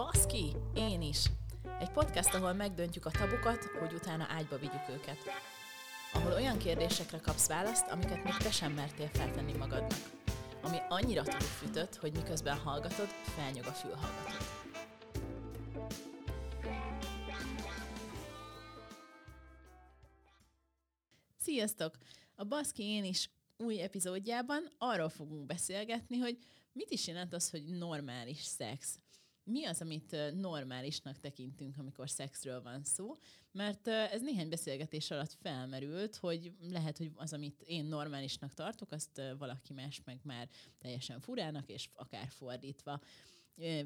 Baszki, én is! Egy podcast, ahol megdöntjük a tabukat, hogy utána ágyba vigyük őket. Ahol olyan kérdésekre kapsz választ, amiket még te sem mertél feltenni magadnak. Ami annyira túlfütött, hogy miközben hallgatod, felnyog a fülhallgatód. Sziasztok! A Baszki én is új epizódjában arról fogunk beszélgetni, hogy mit is jelent az, hogy normális szex. Mi az, amit normálisnak tekintünk, amikor szexről van szó? Mert ez néhány beszélgetés alatt felmerült, hogy lehet, hogy az, amit én normálisnak tartok, azt valaki más meg már teljesen furának, és akár fordítva.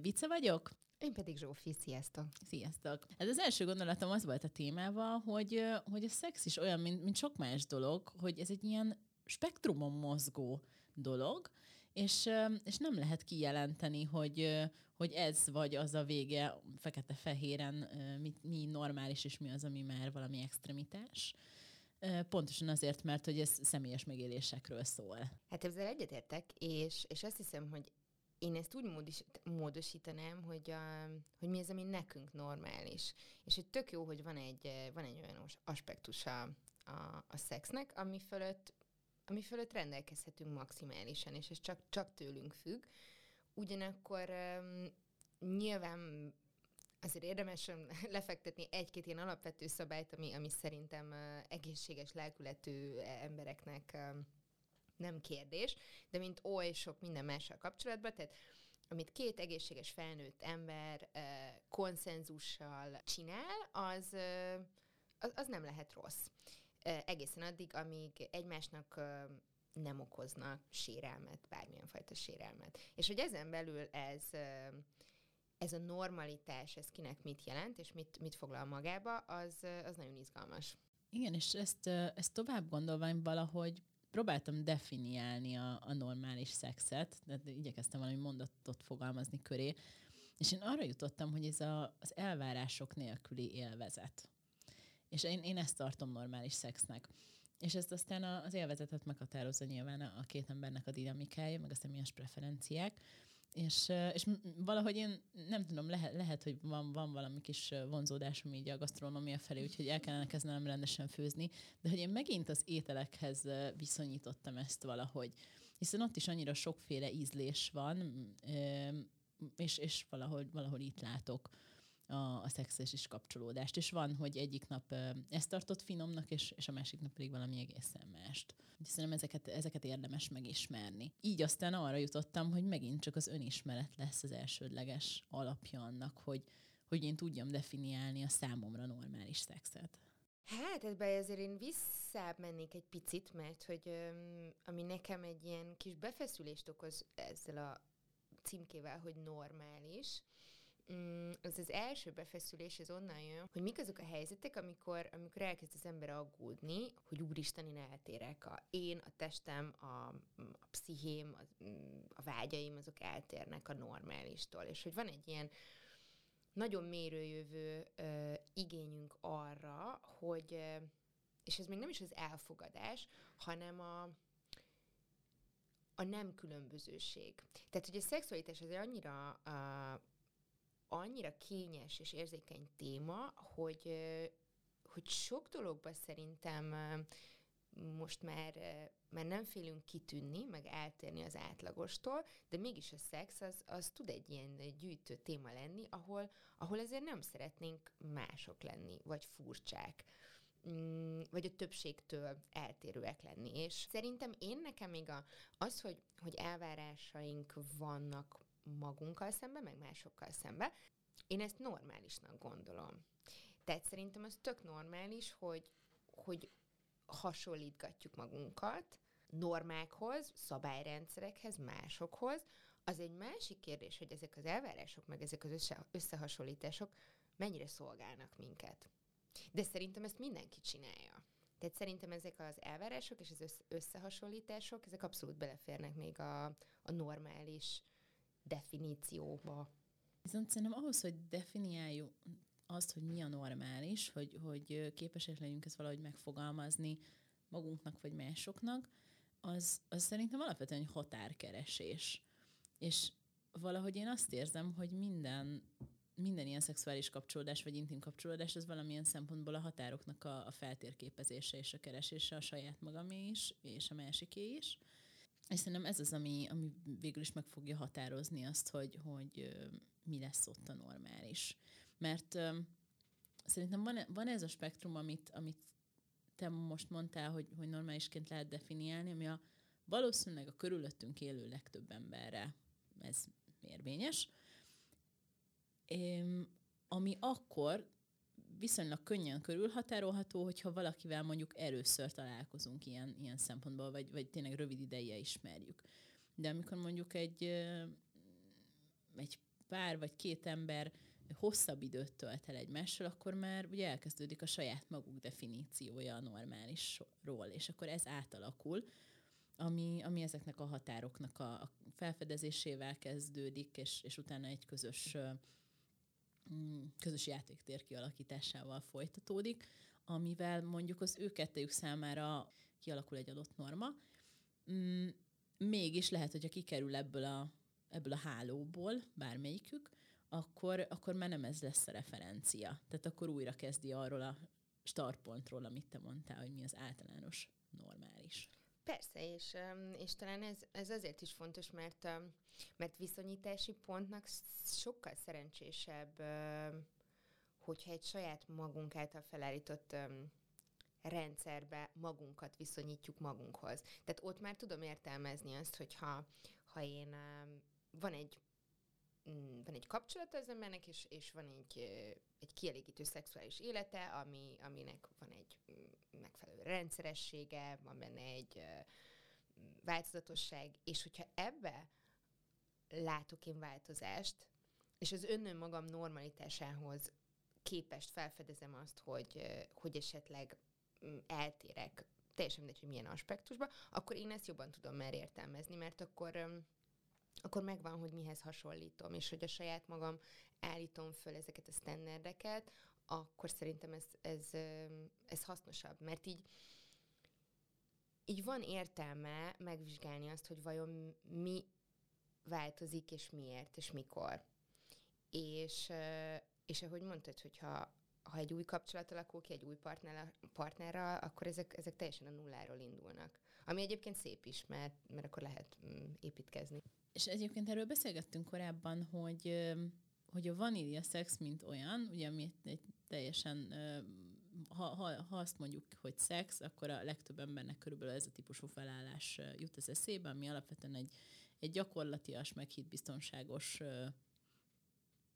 Vicce vagyok? Én pedig Zsófi, sziasztok! Sziasztok! Ez az első gondolatom az volt a témával, hogy, hogy a szex is olyan, mint, mint sok más dolog, hogy ez egy ilyen spektrumon mozgó dolog, és, és nem lehet kijelenteni, hogy, hogy ez vagy az a vége fekete-fehéren, mi, mi normális, és mi az, ami már valami extremitás. Pontosan azért, mert hogy ez személyes megélésekről szól. Hát ezzel egyetértek, és, és azt hiszem, hogy én ezt úgy módis, módosítanám, hogy, a, hogy mi az, ami nekünk normális. És hogy tök jó, hogy van egy, van egy olyan aspektus a, a, a szexnek, ami fölött ami fölött rendelkezhetünk maximálisan, és ez csak, csak tőlünk függ. Ugyanakkor um, nyilván azért érdemes lefektetni egy-két ilyen alapvető szabályt, ami, ami szerintem uh, egészséges lelkületű embereknek uh, nem kérdés, de mint oly sok minden mással kapcsolatban, tehát amit két egészséges felnőtt ember uh, konszenzussal csinál, az, az, az nem lehet rossz egészen addig, amíg egymásnak nem okoznak sérelmet, bármilyen fajta sérelmet. És hogy ezen belül ez, ez a normalitás, ez kinek mit jelent, és mit, mit foglal magába, az, az nagyon izgalmas. Igen, és ezt, ezt tovább gondolva valahogy próbáltam definiálni a, a normális szexet, de igyekeztem valami mondatot fogalmazni köré, és én arra jutottam, hogy ez a, az elvárások nélküli élvezet. És én, én ezt tartom normális szexnek. És ezt aztán az élvezetet meghatározza nyilván a két embernek a dinamikája, meg a személyes preferenciák. És, és valahogy én nem tudom, lehet, lehet hogy van, van valami kis vonzódásom így a gasztronómia felé, úgyhogy el kellene kezdenem rendesen főzni, de hogy én megint az ételekhez viszonyítottam ezt valahogy. Hiszen ott is annyira sokféle ízlés van, és, és valahogy, valahol itt látok a, a szexes is kapcsolódást. És van, hogy egyik nap ezt tartott finomnak, és, és a másik nap pedig valami egészen mást. Szerintem ezeket, ezeket érdemes megismerni. Így aztán arra jutottam, hogy megint csak az önismeret lesz az elsődleges alapja annak, hogy, hogy én tudjam definiálni a számomra normális szexet. Hát ebbe azért én visszább mennék egy picit, mert hogy ami nekem egy ilyen kis befeszülést okoz ezzel a címkével, hogy normális, Mm, az az első befeszülés, ez onnan jön, hogy mik azok a helyzetek, amikor, amikor elkezd az ember aggódni, hogy úristen, én eltérek. A, én, a testem, a, a pszichém, a, a vágyaim, azok eltérnek a normálistól. És hogy van egy ilyen nagyon mérőjövő ö, igényünk arra, hogy, és ez még nem is az elfogadás, hanem a, a nem különbözőség. Tehát, hogy a szexualitás azért annyira a, annyira kényes és érzékeny téma, hogy, hogy sok dologban szerintem most már, már nem félünk kitűnni, meg eltérni az átlagostól, de mégis a szex az, az tud egy ilyen gyűjtő téma lenni, ahol, ahol ezért nem szeretnénk mások lenni, vagy furcsák mm, vagy a többségtől eltérőek lenni. És szerintem én nekem még a, az, hogy, hogy elvárásaink vannak magunkkal szembe, meg másokkal szembe. Én ezt normálisnak gondolom. Tehát szerintem az tök normális, hogy, hogy hasonlítgatjuk magunkat normákhoz, szabályrendszerekhez, másokhoz. Az egy másik kérdés, hogy ezek az elvárások, meg ezek az össze, összehasonlítások mennyire szolgálnak minket. De szerintem ezt mindenki csinálja. Tehát szerintem ezek az elvárások és az összehasonlítások, ezek abszolút beleférnek még a, a normális definícióba. Viszont szerintem ahhoz, hogy definiáljuk azt, hogy mi a normális, hogy, hogy képesek legyünk ezt valahogy megfogalmazni magunknak vagy másoknak, az, az szerintem alapvetően egy határkeresés. És valahogy én azt érzem, hogy minden minden ilyen szexuális kapcsolódás vagy intim kapcsolódás, az valamilyen szempontból a határoknak a, a feltérképezése és a keresése a saját magamé is, és a másiké is. És szerintem ez az, ami, ami végül is meg fogja határozni azt, hogy, hogy mi lesz ott a normális. Mert szerintem van, van ez a spektrum, amit, amit te most mondtál, hogy, hogy normálisként lehet definiálni, ami a valószínűleg a körülöttünk élő legtöbb emberre ez érvényes, ami akkor viszonylag könnyen körülhatárolható, hogyha valakivel mondjuk először találkozunk ilyen, ilyen szempontból, vagy, vagy tényleg rövid ideje ismerjük. De amikor mondjuk egy, egy pár vagy két ember hosszabb időt tölt el egymással, akkor már ugye elkezdődik a saját maguk definíciója a normálisról, és akkor ez átalakul, ami, ami ezeknek a határoknak a, a felfedezésével kezdődik, és, és utána egy közös közös játéktér kialakításával folytatódik, amivel mondjuk az ő kettőjük számára kialakul egy adott norma. Mm, mégis lehet, hogyha kikerül ebből a, ebből a hálóból bármelyikük, akkor, akkor már nem ez lesz a referencia. Tehát akkor újra kezdi arról a startpontról, amit te mondtál, hogy mi az általános. Persze, és, és talán ez, ez azért is fontos, mert, mert viszonyítási pontnak sokkal szerencsésebb, hogyha egy saját magunk által felállított rendszerbe magunkat viszonyítjuk magunkhoz. Tehát ott már tudom értelmezni azt, hogyha ha én van egy van egy kapcsolata az embernek, és, és van egy, egy kielégítő szexuális élete, ami, aminek van egy mm, megfelelő rendszeressége, van benne egy változatosság, és hogyha ebbe látok én változást, és az önnön magam normalitásához képest felfedezem azt, hogy, hogy esetleg mm, eltérek, teljesen mindegy, hogy milyen aspektusban, akkor én ezt jobban tudom már értelmezni, mert akkor akkor megvan, hogy mihez hasonlítom, és hogy a saját magam állítom föl ezeket a standardeket, akkor szerintem ez, ez, ez hasznosabb, mert így így van értelme megvizsgálni azt, hogy vajon mi változik, és miért, és mikor. És, és ahogy mondtad, hogyha ha egy új kapcsolat alakul ki egy új partner, partnerrel, akkor ezek, ezek teljesen a nulláról indulnak. Ami egyébként szép is, mert, mert akkor lehet mm, építkezni. És egyébként erről beszélgettünk korábban, hogy, hogy a vanília szex, mint olyan, ugye ami egy teljesen, ha, ha, ha azt mondjuk, hogy szex, akkor a legtöbb embernek körülbelül ez a típusú felállás jut az eszébe, ami alapvetően egy, egy gyakorlatias, meg biztonságos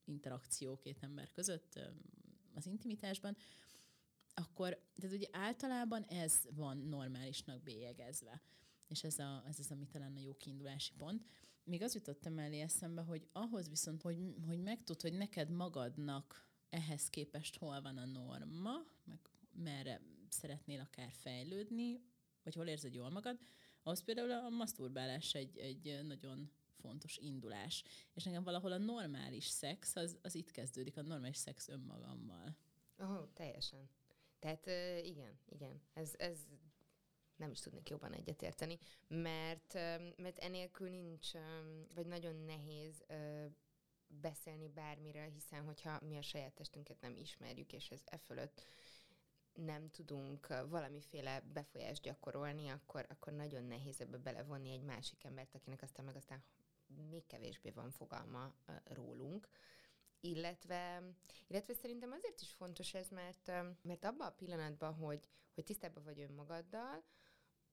interakció két ember között az intimitásban, akkor, tehát ugye általában ez van normálisnak bélyegezve. És ez, a, ez az, ami talán a jó kiindulási pont még az jutottam elé eszembe, hogy ahhoz viszont, hogy, hogy megtud, hogy neked magadnak ehhez képest hol van a norma, meg merre szeretnél akár fejlődni, vagy hol érzed jól magad, ahhoz például a maszturbálás egy, egy nagyon fontos indulás. És nekem valahol a normális szex, az, az itt kezdődik, a normális szex önmagammal. Oh, teljesen. Tehát igen, igen. Ez, ez nem is tudnék jobban egyetérteni, mert, mert enélkül nincs, vagy nagyon nehéz beszélni bármire, hiszen hogyha mi a saját testünket nem ismerjük, és ez e fölött nem tudunk valamiféle befolyást gyakorolni, akkor, akkor nagyon nehéz ebbe belevonni egy másik embert, akinek aztán meg aztán még kevésbé van fogalma rólunk. Illetve, illetve szerintem azért is fontos ez, mert, mert abban a pillanatban, hogy, hogy tisztában vagy önmagaddal,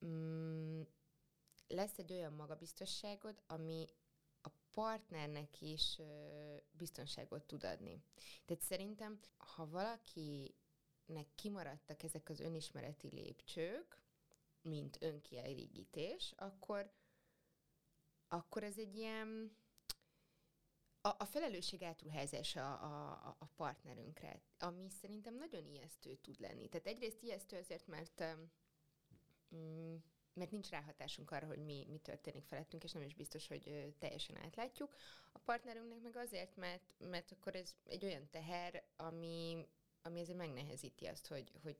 mm, lesz egy olyan magabiztosságod, ami a partnernek is ö, biztonságot tud adni. Tehát szerintem, ha valakinek kimaradtak ezek az önismereti lépcsők, mint önkielégítés, akkor, akkor ez egy ilyen a, a felelősség átruházása a, a, a partnerünkre, ami szerintem nagyon ijesztő tud lenni. Tehát egyrészt ijesztő azért, mert Mm, mert nincs ráhatásunk arra, hogy mi, mi történik felettünk, és nem is biztos, hogy teljesen átlátjuk. A partnerünknek meg azért, mert, mert akkor ez egy olyan teher, ami, ami ezért megnehezíti azt, hogy, hogy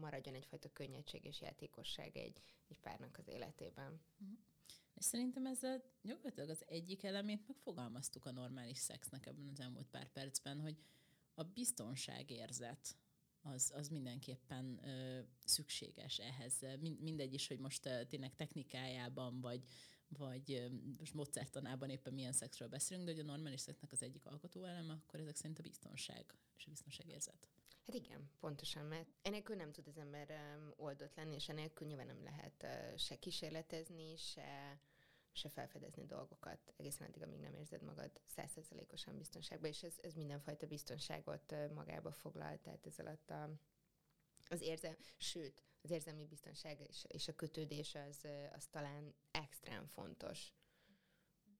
maradjon egyfajta könnyedség és játékosság egy, egy párnak az életében. Mm. És szerintem ezzel gyakorlatilag az egyik elemét megfogalmaztuk a normális szexnek ebben az elmúlt pár percben, hogy a biztonságérzet az, az mindenképpen ö, szükséges ehhez. Mind, mindegy is, hogy most ö, tényleg technikájában, vagy, vagy ö, most módszertanában éppen milyen szexről beszélünk, de hogy a normális szexnek az egyik alkotó eleme, akkor ezek szerint a biztonság és a biztonságérzet. Hát igen, pontosan, mert enélkül nem tud az ember oldott lenni, és enélkül nyilván nem lehet se kísérletezni, se, se felfedezni dolgokat egészen addig, amíg nem érzed magad százszerzelékosan biztonságban, és ez, ez mindenfajta biztonságot magába foglal, tehát ez alatt a, az érzem, sőt, az érzelmi biztonság és, és a kötődés az, az talán extrém fontos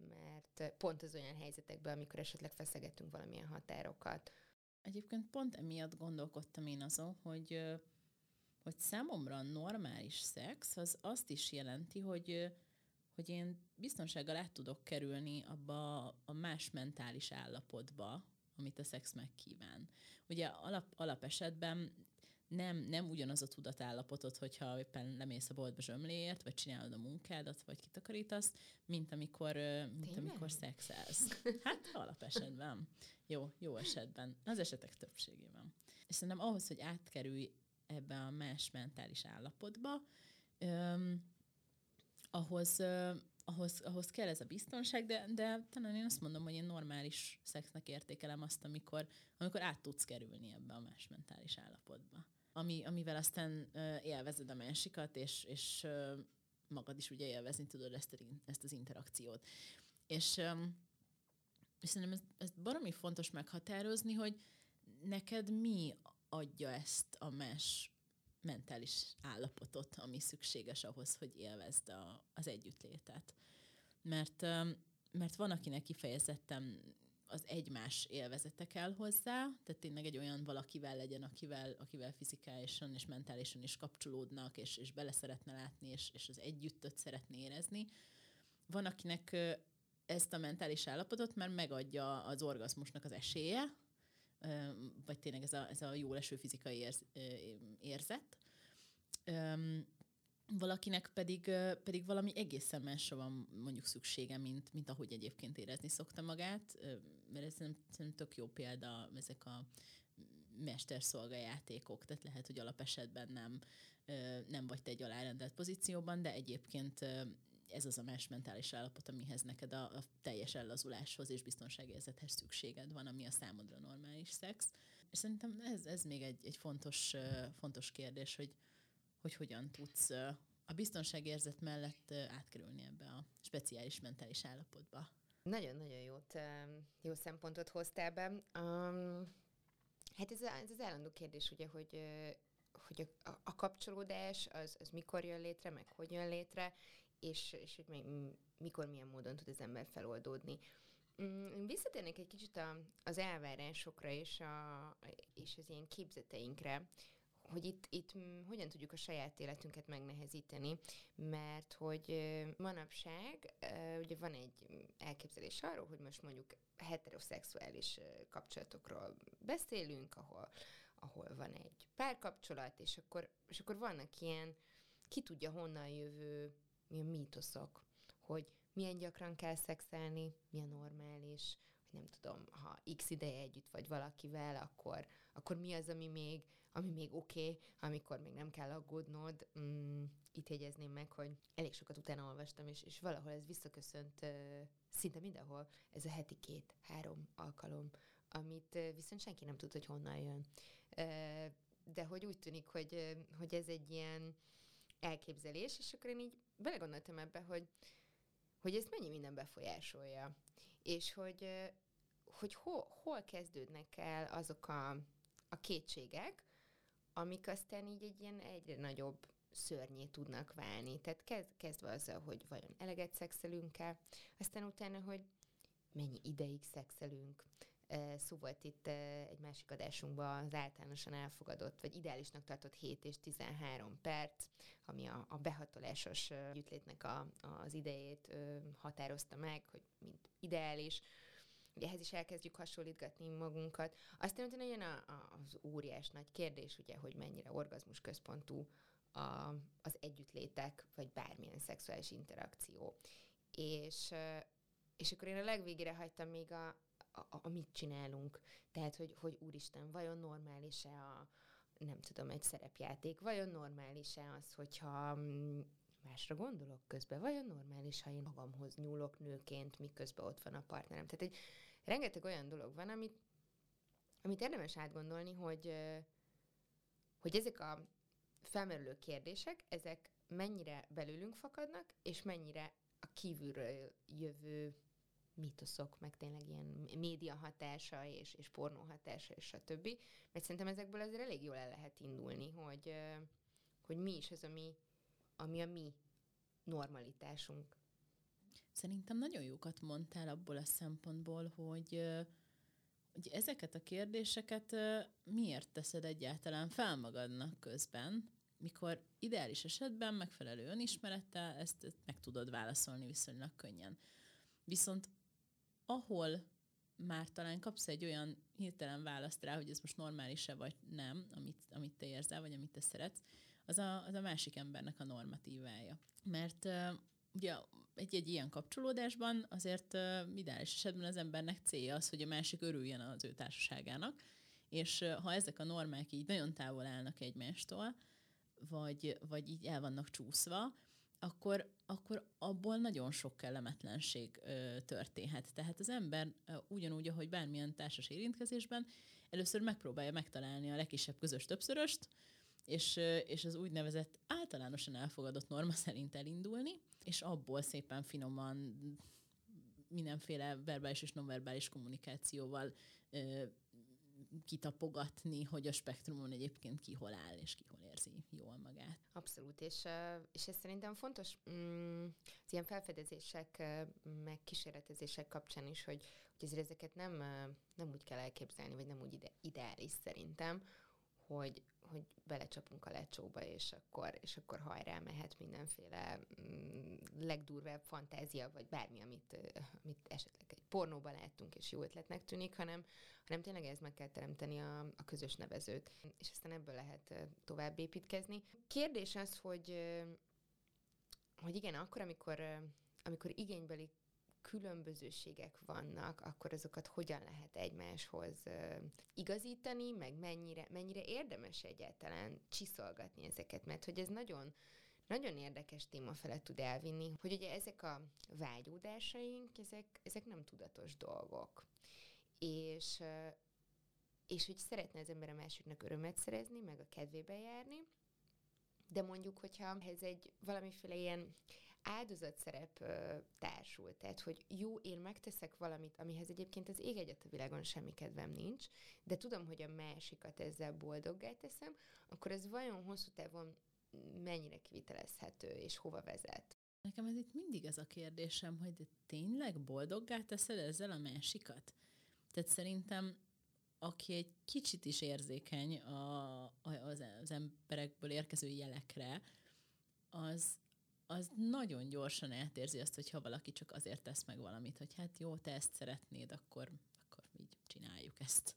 mert pont az olyan helyzetekben, amikor esetleg feszegetünk valamilyen határokat, Egyébként pont emiatt gondolkodtam én azon, hogy, hogy számomra normális szex az azt is jelenti, hogy, hogy én biztonsággal át tudok kerülni abba a más mentális állapotba, amit a szex megkíván. Ugye alap, alap esetben nem, nem ugyanaz a tudatállapotod, hogyha éppen lemész a boltba zsömléért, vagy csinálod a munkádat, vagy kitakarítasz, mint amikor, mint amikor szexelsz. Hát alapesetben. Jó, jó esetben. Az esetek többségében. És szerintem ahhoz, hogy átkerülj ebbe a más mentális állapotba, öm, ahhoz, ahhoz, ahhoz kell ez a biztonság, de, de talán én azt mondom, hogy én normális szexnek értékelem azt, amikor, amikor át tudsz kerülni ebbe a más mentális állapotba ami, amivel aztán élvezed a másikat, és, és magad is ugye élvezni tudod ezt, ezt az interakciót. És, és szerintem ez, ez baromi fontos meghatározni, hogy neked mi adja ezt a más mentális állapotot, ami szükséges ahhoz, hogy élvezd a, az együttlétet. Mert, mert van, akinek kifejezetten az egymás élvezete kell hozzá, tehát tényleg egy olyan valakivel legyen, akivel, akivel fizikálisan és mentálisan is kapcsolódnak, és, és bele szeretne látni, és, és az együttöt szeretné érezni. Van, akinek ezt a mentális állapotot már megadja az orgazmusnak az esélye, vagy tényleg ez a, ez a jó leső fizikai érz, érzet valakinek pedig, pedig valami egészen másra van mondjuk szüksége, mint, mint ahogy egyébként érezni szokta magát, mert ez szerintem tök jó példa ezek a mesterszolgajátékok, tehát lehet, hogy alapesetben nem, nem vagy te egy alárendelt pozícióban, de egyébként ez az a más mentális állapot, amihez neked a, a teljes ellazuláshoz és biztonságérzethez szükséged van, ami a számodra normális szex. És szerintem ez, ez még egy, egy fontos, fontos kérdés, hogy, hogy hogyan tudsz a biztonságérzet mellett átkerülni ebbe a speciális mentális állapotba. Nagyon-nagyon jót, jó szempontot hoztál be. Um, hát ez, ez az állandó kérdés, ugye, hogy, hogy a, a kapcsolódás az, az mikor jön létre, meg hogy jön létre, és, és hogy még, mikor, milyen módon tud az ember feloldódni. Mm, visszatérnék egy kicsit a, az elvárásokra és, a, és az ilyen képzeteinkre, hogy itt, itt hogyan tudjuk a saját életünket megnehezíteni, mert hogy manapság ugye van egy elképzelés arról, hogy most mondjuk heteroszexuális kapcsolatokról beszélünk, ahol, ahol van egy párkapcsolat, és akkor, és akkor vannak ilyen, ki tudja honnan jövő milyen mítoszok, hogy milyen gyakran kell szexelni, milyen normális, nem tudom, ha x ideje együtt vagy valakivel, akkor, akkor mi az, ami még ami még oké, okay, amikor még nem kell aggódnod. Mm, itt jegyezném meg, hogy elég sokat utána olvastam, és, és valahol ez visszaköszönt szinte mindenhol, ez a heti két-három alkalom, amit viszont senki nem tud, hogy honnan jön. De hogy úgy tűnik, hogy, hogy ez egy ilyen elképzelés, és akkor én így belegondoltam ebbe, hogy, hogy ezt mennyi minden befolyásolja, és hogy, hogy hol, hol kezdődnek el azok a, a kétségek, amik aztán így egy ilyen egyre nagyobb szörnyé tudnak válni. Tehát kezd, kezdve azzal, hogy vajon eleget szexelünk-e, aztán utána, hogy mennyi ideig szexelünk. Szó volt itt egy másik adásunkban az általánosan elfogadott, vagy ideálisnak tartott 7 és 13 perc, ami a, a behatolásos gyűjtlétnek a, az idejét határozta meg, hogy mint ideális ehhez is elkezdjük hasonlítgatni magunkat. Aztán utána jön a, a, az óriás nagy kérdés, ugye, hogy mennyire orgazmus központú a, az együttlétek, vagy bármilyen szexuális interakció. és, és akkor én a legvégére hagytam még a, a, a mit csinálunk. Tehát, hogy, hogy úristen, vajon normális-e a, nem tudom, egy szerepjáték, vajon normális-e az, hogyha mm, másra gondolok közben, vajon normális, ha én magamhoz nyúlok nőként, miközben ott van a partnerem. Tehát egy rengeteg olyan dolog van, amit, amit érdemes átgondolni, hogy, hogy ezek a felmerülő kérdések, ezek mennyire belőlünk fakadnak, és mennyire a kívülről jövő mítoszok, meg tényleg ilyen média hatása és, és pornó hatása és a többi. Mert szerintem ezekből azért elég jól el lehet indulni, hogy, hogy mi is az, ami, ami a mi normalitásunk. Szerintem nagyon jókat mondtál abból a szempontból, hogy, hogy ezeket a kérdéseket miért teszed egyáltalán fel magadnak közben, mikor ideális esetben megfelelő önismerettel ezt, meg tudod válaszolni viszonylag könnyen. Viszont ahol már talán kapsz egy olyan hirtelen választ rá, hogy ez most normális-e vagy nem, amit, amit te érzel, vagy amit te szeretsz, az a, az a másik embernek a normatívája. Mert uh, ugye egy-egy ilyen kapcsolódásban azért uh, ideális esetben az embernek célja az, hogy a másik örüljön az ő társaságának, és uh, ha ezek a normák így nagyon távol állnak egymástól, vagy, vagy így el vannak csúszva, akkor, akkor abból nagyon sok kellemetlenség ö, történhet. Tehát az ember ö, ugyanúgy, ahogy bármilyen társas érintkezésben, először megpróbálja megtalálni a legkisebb közös többszöröst, és, ö, és az úgynevezett általánosan elfogadott norma szerint elindulni, és abból szépen finoman mindenféle verbális és nonverbális kommunikációval ö, kitapogatni, hogy a spektrumon egyébként ki hol áll, és ki hol érzi jól magát. Abszolút, és, és ez szerintem fontos mm, az ilyen felfedezések, meg kísérletezések kapcsán is, hogy, hogy ezért ezeket nem, nem úgy kell elképzelni, vagy nem úgy ide, ideális szerintem, hogy, hogy belecsapunk a lecsóba, és akkor, és akkor hajrá mehet mindenféle mm, legdurvább fantázia, vagy bármi, amit, amit esetleg egy pornóban láttunk, és jó ötletnek tűnik, hanem, hanem tényleg ez meg kell teremteni a, a közös nevezőt, és aztán ebből lehet tovább építkezni. Kérdés az, hogy, hogy igen, akkor, amikor, amikor igénybeli különbözőségek vannak, akkor azokat hogyan lehet egymáshoz igazítani, meg mennyire, mennyire érdemes egyáltalán csiszolgatni ezeket, mert hogy ez nagyon, nagyon érdekes téma felett tud elvinni, hogy ugye ezek a vágyódásaink, ezek, ezek nem tudatos dolgok. És, és hogy szeretne az ember a másiknak örömet szerezni, meg a kedvébe járni, de mondjuk, hogyha ez egy valamiféle ilyen áldozatszerep ö, társul. Tehát, hogy jó, én megteszek valamit, amihez egyébként az ég egyet a világon semmi kedvem nincs, de tudom, hogy a másikat ezzel boldoggá teszem, akkor ez vajon hosszú távon mennyire kivitelezhető, és hova vezet? Nekem ez itt mindig ez a kérdésem, hogy de tényleg boldoggá teszed ezzel a másikat? Tehát szerintem aki egy kicsit is érzékeny a, az, az emberekből érkező jelekre, az az nagyon gyorsan eltérzi azt, hogyha valaki csak azért tesz meg valamit, hogy hát jó, te ezt szeretnéd, akkor, akkor így csináljuk ezt.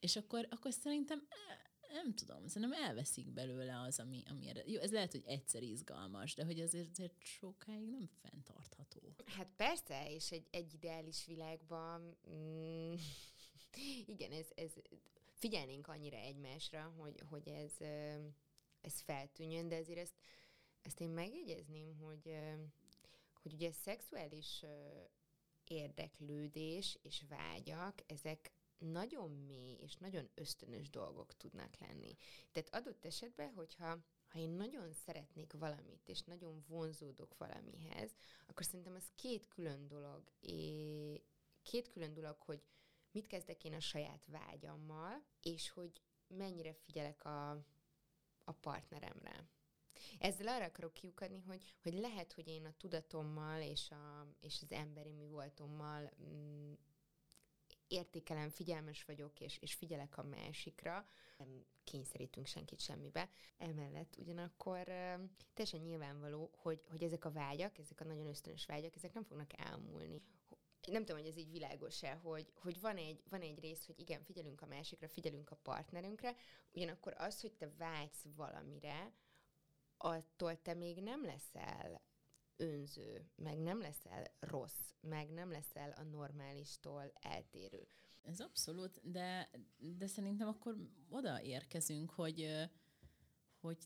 És akkor, akkor szerintem e, nem tudom, szerintem elveszik belőle az, ami, ami erre. Jó, ez lehet, hogy egyszer izgalmas, de hogy azért, azért sokáig nem fenntartható. Hát persze, és egy, egy ideális világban mm, igen, ez, ez figyelnénk annyira egymásra, hogy, hogy ez, ez feltűnjön, de azért ezt ezt én megjegyezném, hogy, hogy ugye szexuális érdeklődés és vágyak, ezek nagyon mély és nagyon ösztönös dolgok tudnak lenni. Tehát adott esetben, hogyha ha én nagyon szeretnék valamit, és nagyon vonzódok valamihez, akkor szerintem az két külön dolog. É, két külön dolog, hogy mit kezdek én a saját vágyammal, és hogy mennyire figyelek a, a partneremre. Ezzel arra akarok kiukadni, hogy, hogy lehet, hogy én a tudatommal és, a, és az emberi mi voltommal mm, értékelem, figyelmes vagyok, és, és figyelek a másikra, nem kényszerítünk senkit semmibe. Emellett ugyanakkor teljesen nyilvánvaló, hogy, hogy ezek a vágyak, ezek a nagyon ösztönös vágyak, ezek nem fognak elmúlni nem tudom, hogy ez így világos-e, hogy, hogy van, egy, van egy rész, hogy igen, figyelünk a másikra, figyelünk a partnerünkre, ugyanakkor az, hogy te vágysz valamire, attól te még nem leszel önző, meg nem leszel rossz, meg nem leszel a normálistól eltérő. Ez abszolút, de, de szerintem akkor oda érkezünk, hogy, hogy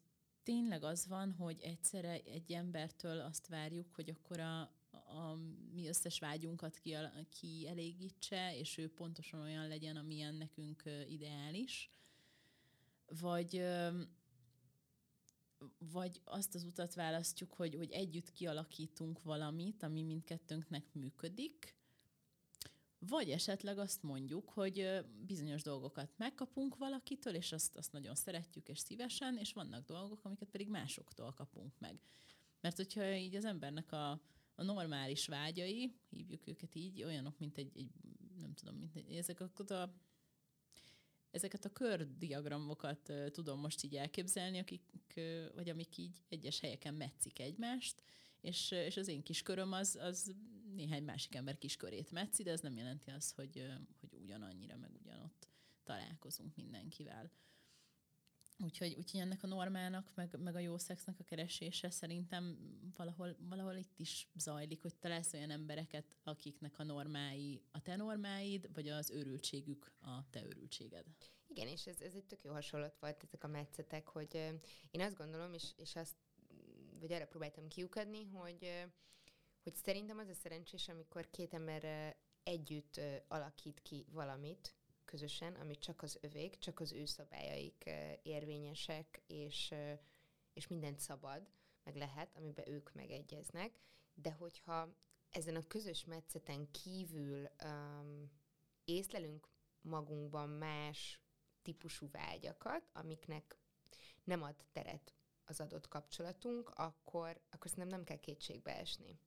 tényleg az van, hogy egyszerre egy embertől azt várjuk, hogy akkor a, a mi összes vágyunkat kielégítse, és ő pontosan olyan legyen, amilyen nekünk ideális. Vagy, vagy azt az utat választjuk, hogy, hogy együtt kialakítunk valamit, ami mindkettőnknek működik, vagy esetleg azt mondjuk, hogy bizonyos dolgokat megkapunk valakitől, és azt, azt nagyon szeretjük és szívesen, és vannak dolgok, amiket pedig másoktól kapunk meg. Mert hogyha így az embernek a, a normális vágyai, hívjuk őket így, olyanok, mint egy, egy nem tudom, mint egy, ezek a, ezeket a kördiagramokat tudom most így elképzelni, akik, vagy amik így egyes helyeken metszik egymást, és, és az én kis köröm az, az néhány másik ember kiskörét metszi, de ez nem jelenti azt, hogy, hogy ugyanannyira, meg ugyanott találkozunk mindenkivel. Úgyhogy, úgyhogy ennek a normának, meg, meg a jó szexnek a keresése szerintem valahol, valahol itt is zajlik, hogy találsz olyan embereket, akiknek a normái a te normáid, vagy az őrültségük a te őrültséged. Igen, és ez, ez egy tök jó hasonlat volt, ezek a metszetek, hogy én azt gondolom, és, és azt, vagy erre próbáltam kiukadni, hogy hogy szerintem az a szerencsés, amikor két ember együtt alakít ki valamit közösen, amit csak az övék, csak az ő szabályaik érvényesek, és, és mindent szabad, meg lehet, amiben ők megegyeznek, de hogyha ezen a közös metszeten kívül um, észlelünk magunkban más típusú vágyakat, amiknek nem ad teret az adott kapcsolatunk, akkor, akkor szerintem nem kell kétségbe esni.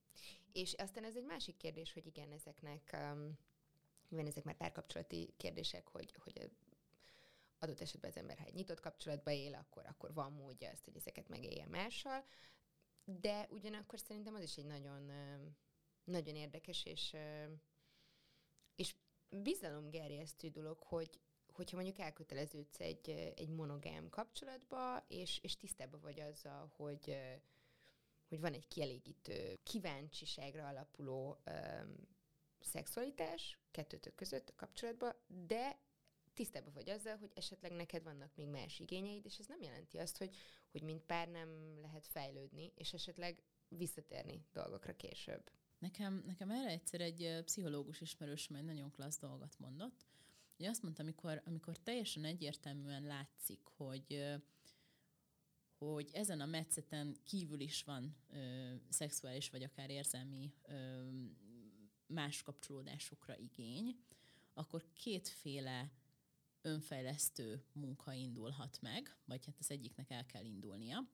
És aztán ez egy másik kérdés, hogy igen, ezeknek, um, mivel ezek már párkapcsolati kérdések, hogy, hogy adott esetben az ember, ha egy nyitott kapcsolatba él, akkor, akkor van módja azt, hogy ezeket megélje mással, de ugyanakkor szerintem az is egy nagyon, nagyon érdekes és, és bizalomgerjesztő dolog, hogy, hogyha mondjuk elköteleződsz egy, egy monogám kapcsolatba, és, és tisztában vagy azzal, hogy, hogy van egy kielégítő, kíváncsiságra alapuló szexualitás kettőtök között a kapcsolatban, de tisztában vagy azzal, hogy esetleg neked vannak még más igényeid, és ez nem jelenti azt, hogy, hogy mint pár nem lehet fejlődni, és esetleg visszatérni dolgokra később. Nekem, nekem erre egyszer egy pszichológus ismerősöm egy nagyon klassz dolgot mondott. Ugye azt mondta, amikor, amikor teljesen egyértelműen látszik, hogy hogy ezen a metszeten kívül is van ö, szexuális vagy akár érzelmi ö, más kapcsolódásokra igény, akkor kétféle önfejlesztő munka indulhat meg, vagy hát az egyiknek el kell indulnia.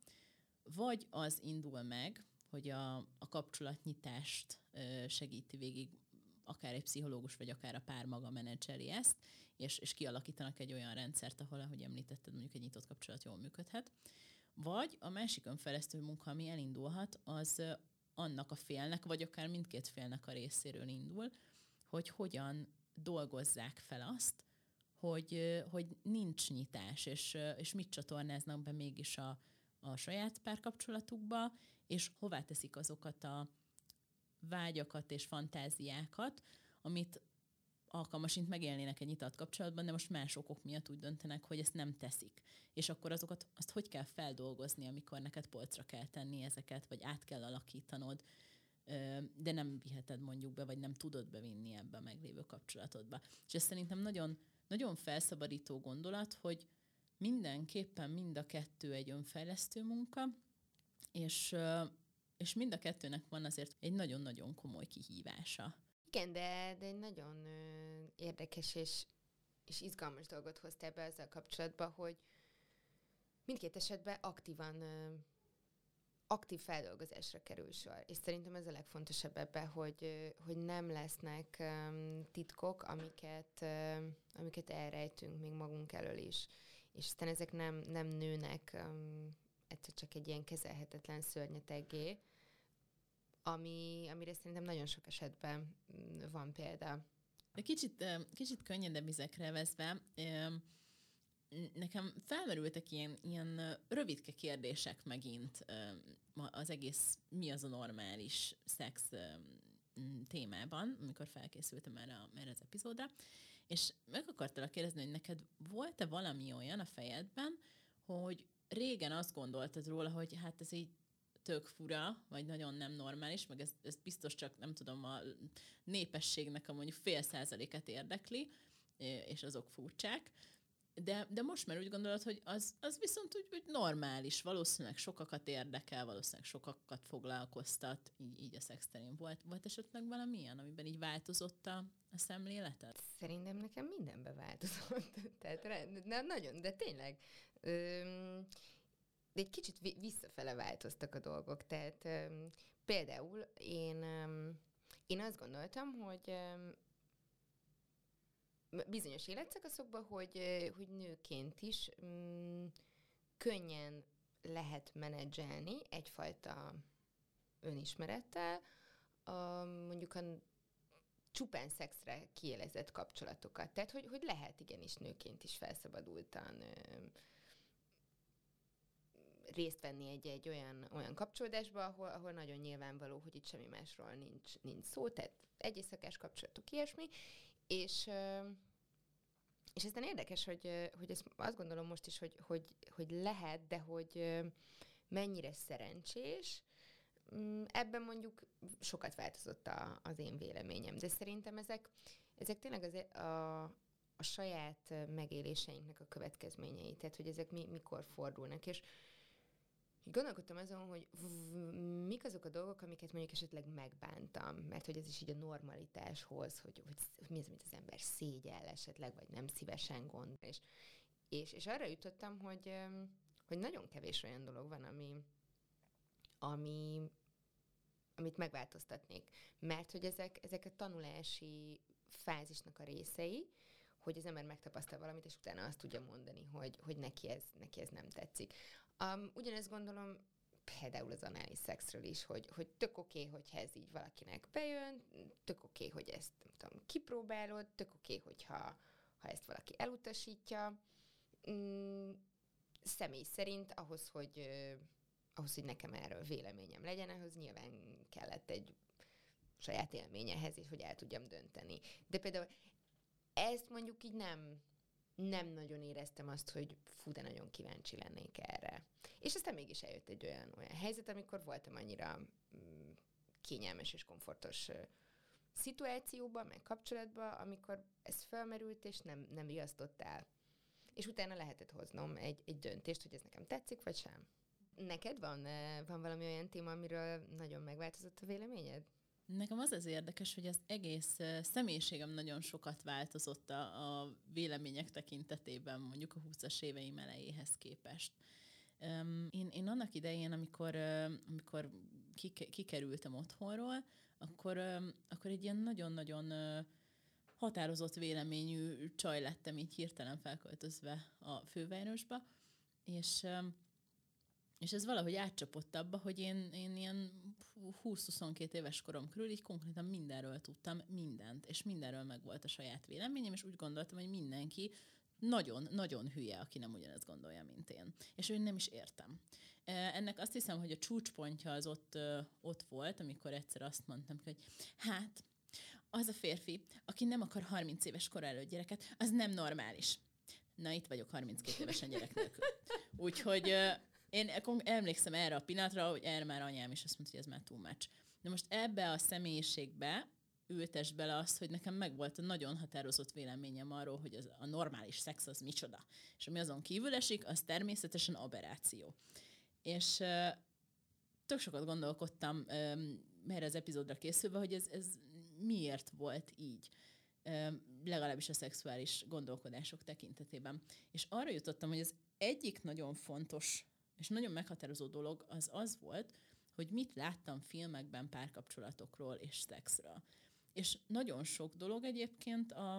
Vagy az indul meg, hogy a, a kapcsolatnyitást ö, segíti végig akár egy pszichológus, vagy akár a pár maga menedzseli ezt, és, és kialakítanak egy olyan rendszert, ahol, ahogy említetted, mondjuk egy nyitott kapcsolat jól működhet. Vagy a másik önfejlesztő munka, ami elindulhat, az annak a félnek, vagy akár mindkét félnek a részéről indul, hogy hogyan dolgozzák fel azt, hogy, hogy nincs nyitás, és, és mit csatornáznak be mégis a, a saját párkapcsolatukba, és hová teszik azokat a vágyakat és fantáziákat, amit alkalmasint megélnének egy nyitott kapcsolatban, de most más okok miatt úgy döntenek, hogy ezt nem teszik. És akkor azokat, azt hogy kell feldolgozni, amikor neked polcra kell tenni ezeket, vagy át kell alakítanod, de nem viheted mondjuk be, vagy nem tudod bevinni ebbe a meglévő kapcsolatodba. És ez szerintem nagyon, nagyon felszabadító gondolat, hogy mindenképpen mind a kettő egy önfejlesztő munka, és, és mind a kettőnek van azért egy nagyon-nagyon komoly kihívása. Igen, de, de egy nagyon ö, érdekes és, és izgalmas dolgot hoztál be ezzel kapcsolatban, hogy mindkét esetben aktívan ö, aktív feldolgozásra kerül sor. És szerintem ez a legfontosabb ebben, hogy, hogy nem lesznek um, titkok, amiket, um, amiket elrejtünk még magunk elől is. És aztán ezek nem, nem nőnek um, egyszer csak egy ilyen kezelhetetlen szörnyeteggé, ami, amire szerintem nagyon sok esetben van példa. Kicsit, kicsit könnyedebb vizekre vezve, nekem felmerültek ilyen, ilyen rövidke kérdések megint az egész mi az a normális szex témában, amikor felkészültem erre, erre az epizódra, és meg akartalak kérdezni, hogy neked volt-e valami olyan a fejedben, hogy régen azt gondoltad róla, hogy hát ez így tök fura, vagy nagyon nem normális, meg ez, ez biztos csak, nem tudom, a népességnek a mondjuk fél százaléket érdekli, és azok furcsák, de, de most már úgy gondolod, hogy az, az viszont úgy, úgy normális, valószínűleg sokakat érdekel, valószínűleg sokakat foglalkoztat, így, így a szexterén volt. Volt esetleg valami ilyen, amiben így változott a, a szemléleted? Szerintem nekem mindenben változott. Tehát de nagyon, de tényleg. Öm, de egy kicsit visszafele változtak a dolgok. Tehát öm, például én, öm, én azt gondoltam, hogy öm, bizonyos életszakaszokban, hogy, hogy nőként is mm, könnyen lehet menedzselni egyfajta önismerettel, a, mondjuk a csupán szexre kielezett kapcsolatokat. Tehát, hogy, hogy lehet igenis nőként is felszabadultan ö, részt venni egy-egy olyan, olyan kapcsolódásba, ahol, ahol nagyon nyilvánvaló, hogy itt semmi másról nincs, nincs szó, tehát egy éjszakás kapcsolatok, ilyesmi, és, és aztán érdekes, hogy, hogy ezt azt gondolom most is, hogy, hogy, hogy lehet, de hogy mennyire szerencsés, mm, ebben mondjuk sokat változott a, az én véleményem, de szerintem ezek, ezek tényleg az, a, a saját megéléseinknek a következményei, tehát hogy ezek mi, mikor fordulnak, és Gondolkodtam azon, hogy mik azok a dolgok, amiket mondjuk esetleg megbántam, mert hogy ez is így a normalitáshoz, hogy, hogy, hogy mi az, amit az ember szégyel esetleg, vagy nem szívesen gond. És, és, és arra jutottam, hogy, hogy nagyon kevés olyan dolog van, ami, ami, amit megváltoztatnék. Mert hogy ezek, ezek a tanulási fázisnak a részei, hogy az ember megtapasztal valamit, és utána azt tudja mondani, hogy, hogy neki, ez, neki ez nem tetszik. Um, ugyanezt gondolom például az anális szexről is, hogy, hogy tök oké, okay, hogyha ez így valakinek bejön, tök oké, okay, hogy ezt nem tudom, kipróbálod, tök oké, okay, hogyha ha ezt valaki elutasítja. Mm, személy szerint ahhoz, hogy ahhoz, hogy nekem erről véleményem legyen, ahhoz nyilván kellett egy saját élményehez, és hogy el tudjam dönteni. De például ezt mondjuk így nem nem nagyon éreztem azt, hogy fú, de nagyon kíváncsi lennék erre. És aztán mégis eljött egy olyan, olyan helyzet, amikor voltam annyira mm, kényelmes és komfortos szituációban, meg kapcsolatban, amikor ez felmerült, és nem, nem riasztott el. És utána lehetett hoznom egy, egy döntést, hogy ez nekem tetszik, vagy sem. Neked van, van valami olyan téma, amiről nagyon megváltozott a véleményed? Nekem az az érdekes, hogy az egész személyiségem nagyon sokat változott a, a vélemények tekintetében, mondjuk a 20-as éveim elejéhez képest. Én, én annak idején, amikor, amikor kik, kikerültem otthonról, akkor, akkor egy ilyen nagyon-nagyon határozott véleményű csaj lettem így hirtelen felköltözve a fővárosba, és és ez valahogy átcsapott abba, hogy én, én ilyen 20-22 éves korom körül így konkrétan mindenről tudtam mindent, és mindenről meg volt a saját véleményem, és úgy gondoltam, hogy mindenki nagyon-nagyon hülye, aki nem ugyanezt gondolja, mint én. És én nem is értem. E, ennek azt hiszem, hogy a csúcspontja az ott, ott volt, amikor egyszer azt mondtam, hogy hát, az a férfi, aki nem akar 30 éves kor előtt gyereket, az nem normális. Na, itt vagyok 32 évesen gyerek nélkül. Úgyhogy én emlékszem erre a pillanatra, hogy erre már anyám is azt mondta, hogy ez már túl much. De most ebbe a személyiségbe ültes bele azt, hogy nekem megvolt a nagyon határozott véleményem arról, hogy az, a normális szex az micsoda. És ami azon kívül esik, az természetesen aberráció. És uh, tök sokat gondolkodtam um, erre az epizódra készülve, hogy ez, ez miért volt így. Um, legalábbis a szexuális gondolkodások tekintetében. És arra jutottam, hogy az egyik nagyon fontos és nagyon meghatározó dolog az az volt, hogy mit láttam filmekben párkapcsolatokról és szexről. És nagyon sok dolog egyébként a,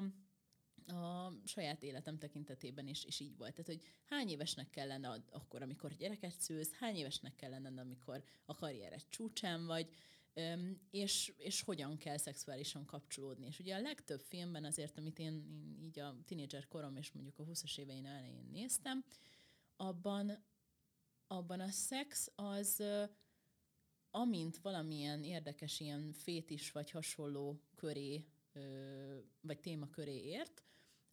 a saját életem tekintetében is, is így volt. Tehát, hogy hány évesnek kell lenne akkor, amikor gyereket szülsz, hány évesnek kell lenne, amikor a karriered csúcsán vagy, és, és hogyan kell szexuálisan kapcsolódni. És ugye a legtöbb filmben azért, amit én, én így a tínédzser korom és mondjuk a 20-as évein elején néztem, abban, abban a szex az amint valamilyen érdekes ilyen fétis vagy hasonló köré, vagy téma köré ért,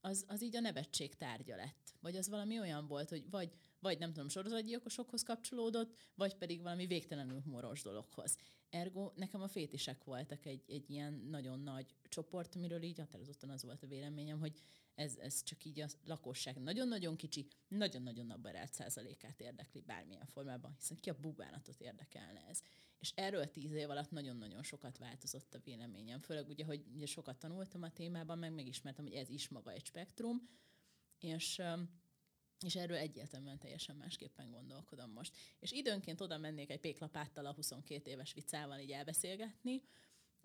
az, az így a nevetség tárgya lett. Vagy az valami olyan volt, hogy vagy, vagy nem tudom, sorozatgyilkosokhoz kapcsolódott, vagy pedig valami végtelenül moros dologhoz. Ergo nekem a fétisek voltak egy, egy ilyen nagyon nagy csoport, amiről így határozottan az volt a véleményem, hogy ez, ez csak így a lakosság nagyon-nagyon kicsi, nagyon-nagyon abbarált százalékát érdekli bármilyen formában, hiszen ki a bubánatot érdekelne ez. És erről tíz év alatt nagyon-nagyon sokat változott a véleményem. Főleg ugye, hogy ugye sokat tanultam a témában, meg megismertem, hogy ez is maga egy spektrum, és és erről egyértelműen teljesen másképpen gondolkodom most. És időnként oda mennék egy péklapáttal a 22 éves vicával így elbeszélgetni,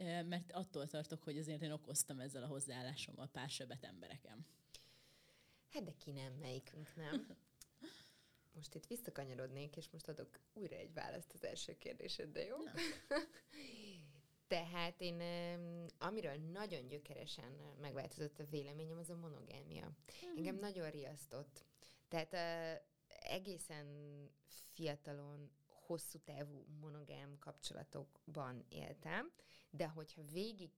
mert attól tartok, hogy azért én okoztam ezzel a hozzáállásommal pár sebet embereken. Hát de ki nem, melyikünk nem. Most itt visszakanyarodnék, és most adok újra egy választ az első kérdésedre, jó? Tehát én, amiről nagyon gyökeresen megváltozott a véleményem, az a monogámia. Mm. Engem nagyon riasztott. Tehát egészen fiatalon hosszú távú monogám kapcsolatokban éltem, de hogyha végig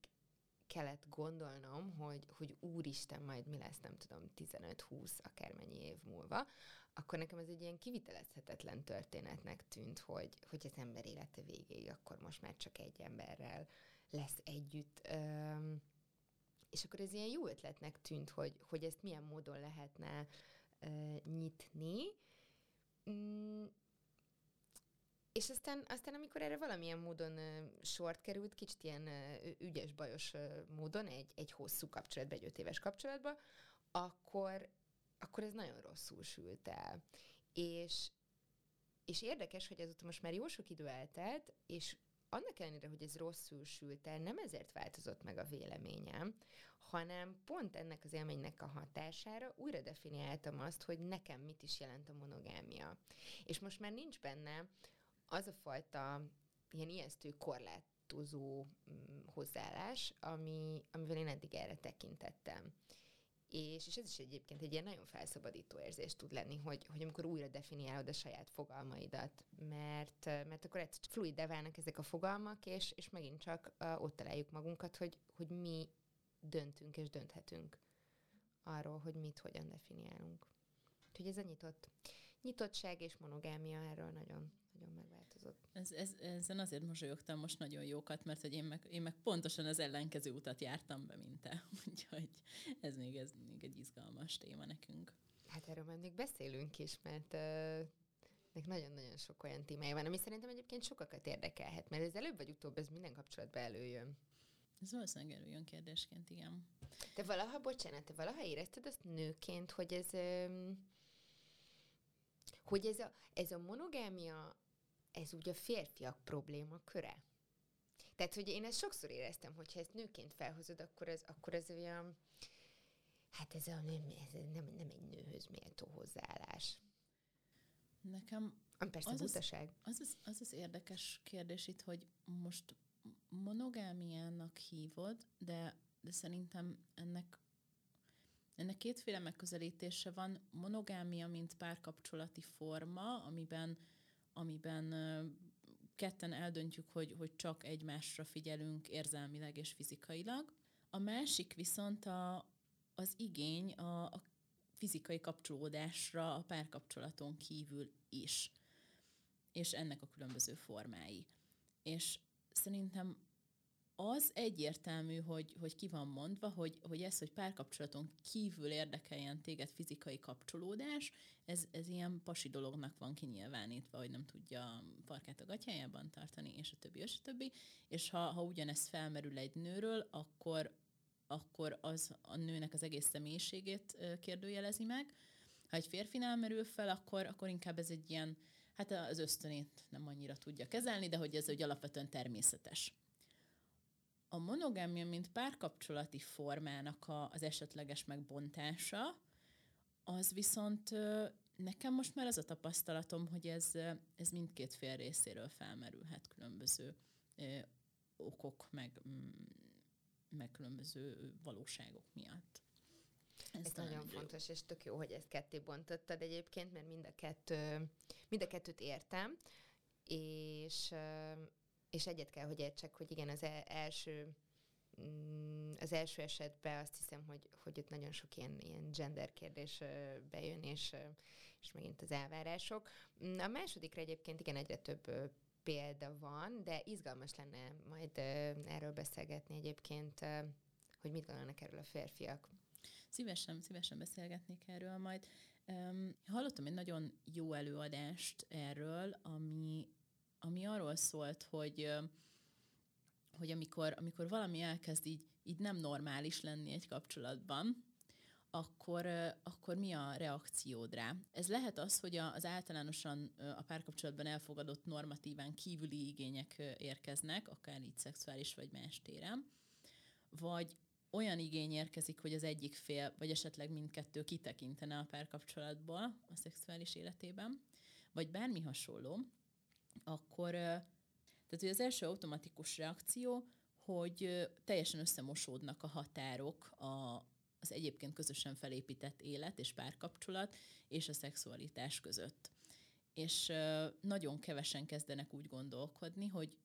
kellett gondolnom, hogy, hogy úristen, majd mi lesz, nem tudom, 15-20, akármennyi év múlva, akkor nekem ez egy ilyen kivitelezhetetlen történetnek tűnt, hogy, hogy az ember élete végéig akkor most már csak egy emberrel lesz együtt. Üm, és akkor ez ilyen jó ötletnek tűnt, hogy, hogy ezt milyen módon lehetne uh, nyitni. Mm, és aztán, aztán, amikor erre valamilyen módon uh, sort került, kicsit ilyen uh, ügyes, bajos uh, módon, egy, egy hosszú kapcsolatba, egy öt éves kapcsolatba, akkor, akkor ez nagyon rosszul sült el. És, és érdekes, hogy ezután most már jó sok idő eltelt, és annak ellenére, hogy ez rosszul sült el, nem ezért változott meg a véleményem, hanem pont ennek az élménynek a hatására újra definiáltam azt, hogy nekem mit is jelent a monogámia. És most már nincs benne az a fajta ilyen ijesztő korlátozó mm, hozzáállás, ami, amivel én eddig erre tekintettem. És, és ez is egyébként egy ilyen nagyon felszabadító érzés tud lenni, hogy, hogy amikor újra definiálod a saját fogalmaidat, mert, mert akkor egy fluide válnak ezek a fogalmak, és, és megint csak uh, ott találjuk magunkat, hogy, hogy mi döntünk és dönthetünk arról, hogy mit, hogyan definiálunk. Úgyhogy ez a nyitott, nyitottság és monogámia erről nagyon, nagyon megváltozott. Ez, ez, ezen azért mosolyogtam most nagyon jókat, mert hogy én meg, én meg pontosan az ellenkező utat jártam be, mint te. Úgyhogy ez még, ez még egy izgalmas téma nekünk. Hát erről már még beszélünk is, mert uh, nagyon-nagyon sok olyan témája van, ami szerintem egyébként sokakat érdekelhet, mert ez előbb vagy utóbb ez minden kapcsolatban előjön. Ez valószínűleg előjön kérdésként, igen. Te valaha, bocsánat, te valaha érezted azt nőként, hogy ez, hogy ez a, ez a monogámia, ez úgy a férfiak probléma köre? Tehát, hogy én ezt sokszor éreztem, hogy ha ezt nőként felhozod, akkor ez, akkor ez olyan, hát ez, a, nem, ez nem, nem egy nőhöz méltó hozzáállás. Nekem persze az, az, az, az, az az érdekes kérdés itt, hogy most monogámiának hívod, de, de szerintem ennek ennek kétféle megközelítése van. Monogámia, mint párkapcsolati forma, amiben, amiben ketten eldöntjük, hogy, hogy csak egymásra figyelünk érzelmileg és fizikailag. A másik viszont a, az igény a, a fizikai kapcsolódásra a párkapcsolaton kívül is, és ennek a különböző formái. És szerintem az egyértelmű, hogy, hogy ki van mondva, hogy, hogy ez, hogy párkapcsolaton kívül érdekeljen téged fizikai kapcsolódás, ez, ez ilyen pasi dolognak van kinyilvánítva, hogy nem tudja a farkát a gatyájában tartani, és a többi, és a többi. És ha, ha ugyanez felmerül egy nőről, akkor, akkor az a nőnek az egész személyiségét kérdőjelezi meg. Ha egy férfinál merül fel, akkor, akkor inkább ez egy ilyen, hát az ösztönét nem annyira tudja kezelni, de hogy ez egy alapvetően természetes. A monogámia, mint párkapcsolati formának a, az esetleges megbontása, az viszont nekem most már az a tapasztalatom, hogy ez, ez mindkét fél részéről felmerülhet különböző okok, meg, mm, meg különböző valóságok miatt. Ez, Ez nagyon fontos, jó. és tök jó, hogy ezt ketté bontottad egyébként, mert mind a, kettő, mind a kettőt értem, és, és egyet kell, hogy értsek, hogy igen, az e-, első mm, az első esetben azt hiszem, hogy, hogy ott nagyon sok ilyen, ilyen gender kérdés bejön, és, és megint az elvárások. Mm, a másodikra egyébként igen, egyre több példa van, de izgalmas lenne majd erről beszélgetni egyébként, hogy mit gondolnak erről a férfiak. Szívesen, szívesen beszélgetnék erről majd. Um, hallottam egy nagyon jó előadást erről, ami, ami arról szólt, hogy hogy amikor, amikor valami elkezd így, így nem normális lenni egy kapcsolatban, akkor, akkor mi a reakciód rá? Ez lehet az, hogy az általánosan a párkapcsolatban elfogadott normatíván kívüli igények érkeznek, akár így szexuális vagy más téren, vagy olyan igény érkezik, hogy az egyik fél, vagy esetleg mindkettő kitekintene a párkapcsolatból a szexuális életében, vagy bármi hasonló, akkor tehát hogy az első automatikus reakció, hogy teljesen összemosódnak a határok a, az egyébként közösen felépített élet és párkapcsolat és a szexualitás között. És nagyon kevesen kezdenek úgy gondolkodni, hogy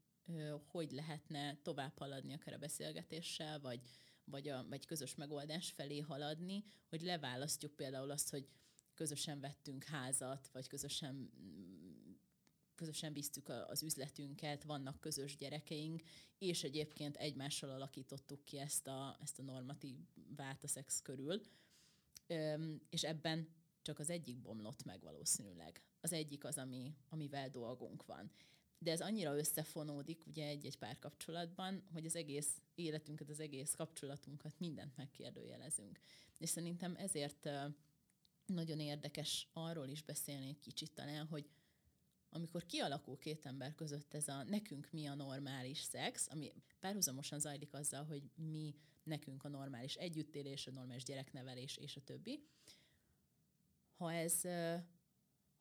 hogy lehetne tovább haladni akár a beszélgetéssel, vagy, vagy, a, vagy közös megoldás felé haladni, hogy leválasztjuk például azt, hogy közösen vettünk házat, vagy közösen közösen bíztük az üzletünket, vannak közös gyerekeink, és egyébként egymással alakítottuk ki ezt a, ezt a normatív a szex körül, Öm, és ebben csak az egyik bomlott meg valószínűleg. Az egyik az, ami, amivel dolgunk van. De ez annyira összefonódik ugye egy-egy párkapcsolatban, hogy az egész életünket, az egész kapcsolatunkat, mindent megkérdőjelezünk. És szerintem ezért nagyon érdekes arról is beszélni egy kicsit talán, hogy amikor kialakul két ember között ez a nekünk mi a normális szex, ami párhuzamosan zajlik azzal, hogy mi nekünk a normális együttélés, a normális gyereknevelés és a többi, ha ez,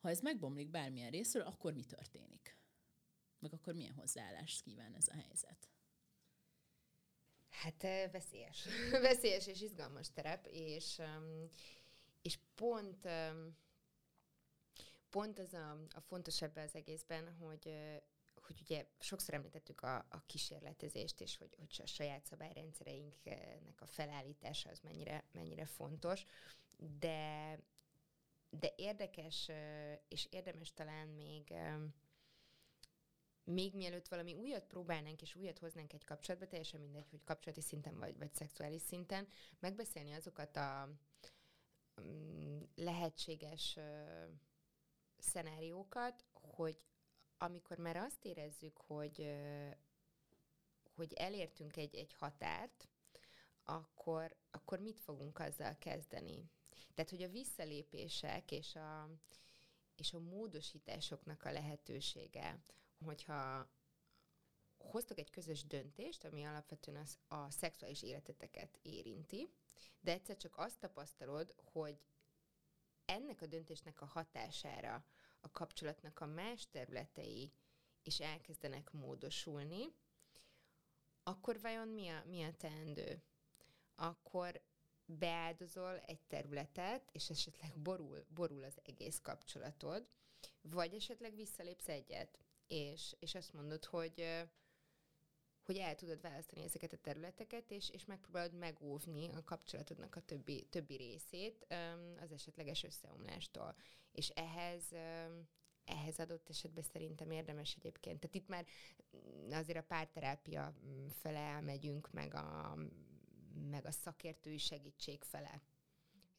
ha ez megbomlik bármilyen részről, akkor mi történik? Meg akkor milyen hozzáállást kíván ez a helyzet? Hát veszélyes. veszélyes és izgalmas terep, és, és pont pont az a, a fontos ebben az egészben, hogy, hogy ugye sokszor említettük a, a kísérletezést, és hogy, hogy a saját szabályrendszereinknek a felállítása az mennyire, mennyire fontos, de, de érdekes és érdemes talán még még mielőtt valami újat próbálnánk és újat hoznánk egy kapcsolatba, teljesen mindegy, hogy kapcsolati szinten vagy, vagy szexuális szinten, megbeszélni azokat a mm, lehetséges szenáriókat, hogy amikor már azt érezzük, hogy, hogy elértünk egy, egy határt, akkor, akkor mit fogunk azzal kezdeni? Tehát, hogy a visszalépések és a, és a módosításoknak a lehetősége, hogyha hoztok egy közös döntést, ami alapvetően az, a szexuális életeteket érinti, de egyszer csak azt tapasztalod, hogy ennek a döntésnek a hatására a kapcsolatnak a más területei is elkezdenek módosulni, akkor vajon mi a, mi a teendő? Akkor beáldozol egy területet, és esetleg borul, borul az egész kapcsolatod, vagy esetleg visszalépsz egyet, és, és azt mondod, hogy hogy el tudod választani ezeket a területeket, és, és megpróbálod megóvni a kapcsolatodnak a többi, többi részét az esetleges összeomlástól. És ehhez ehhez adott esetben szerintem érdemes egyébként. Tehát itt már azért a párterápia fele elmegyünk, meg a, meg a szakértői segítség fele.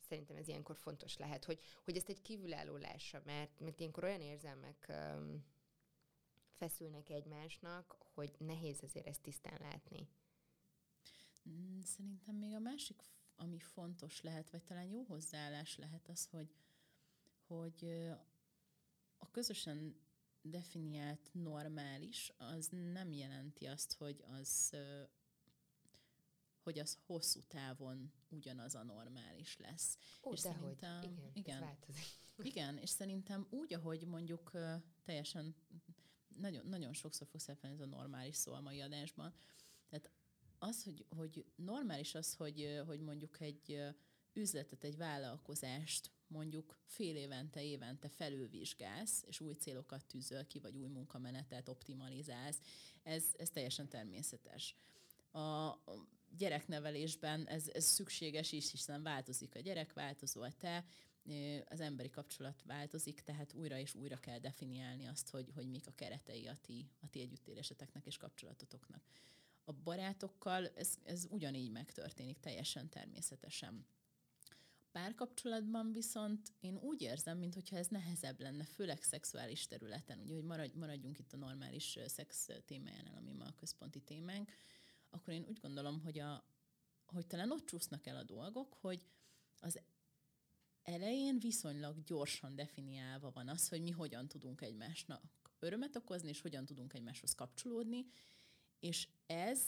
Szerintem ez ilyenkor fontos lehet, hogy, hogy ezt egy kívülálló lássa, mert, mert ilyenkor olyan érzelmek um, feszülnek egymásnak, hogy nehéz azért ezt tisztán látni. Mm, szerintem még a másik, ami fontos lehet, vagy talán jó hozzáállás lehet az, hogy, hogy a közösen definiált normális, az nem jelenti azt, hogy az hogy az hosszú távon ugyanaz a normális lesz. Ó, és szerintem, igen, igen, igen, és szerintem úgy, ahogy mondjuk teljesen nagyon, nagyon sokszor fog szerepelni ez a normális szó a mai adásban. Tehát az, hogy, hogy normális az, hogy, hogy mondjuk egy üzletet, egy vállalkozást mondjuk fél évente, évente felülvizsgálsz, és új célokat tűzöl ki, vagy új munkamenetet optimalizálsz, ez, ez teljesen természetes. A gyereknevelésben ez, ez szükséges is, hiszen változik a gyerek, változol te, az emberi kapcsolat változik, tehát újra és újra kell definiálni azt, hogy, hogy mik a keretei a ti, a ti együttéléseteknek és kapcsolatotoknak. A barátokkal ez, ez ugyanígy megtörténik, teljesen természetesen. A párkapcsolatban viszont én úgy érzem, mintha ez nehezebb lenne, főleg szexuális területen, ugye, hogy maradj, maradjunk itt a normális szex témájánál, ami ma a központi témánk, akkor én úgy gondolom, hogy, a, hogy talán ott csúsznak el a dolgok, hogy az elején viszonylag gyorsan definiálva van az, hogy mi hogyan tudunk egymásnak örömet okozni, és hogyan tudunk egymáshoz kapcsolódni, és ez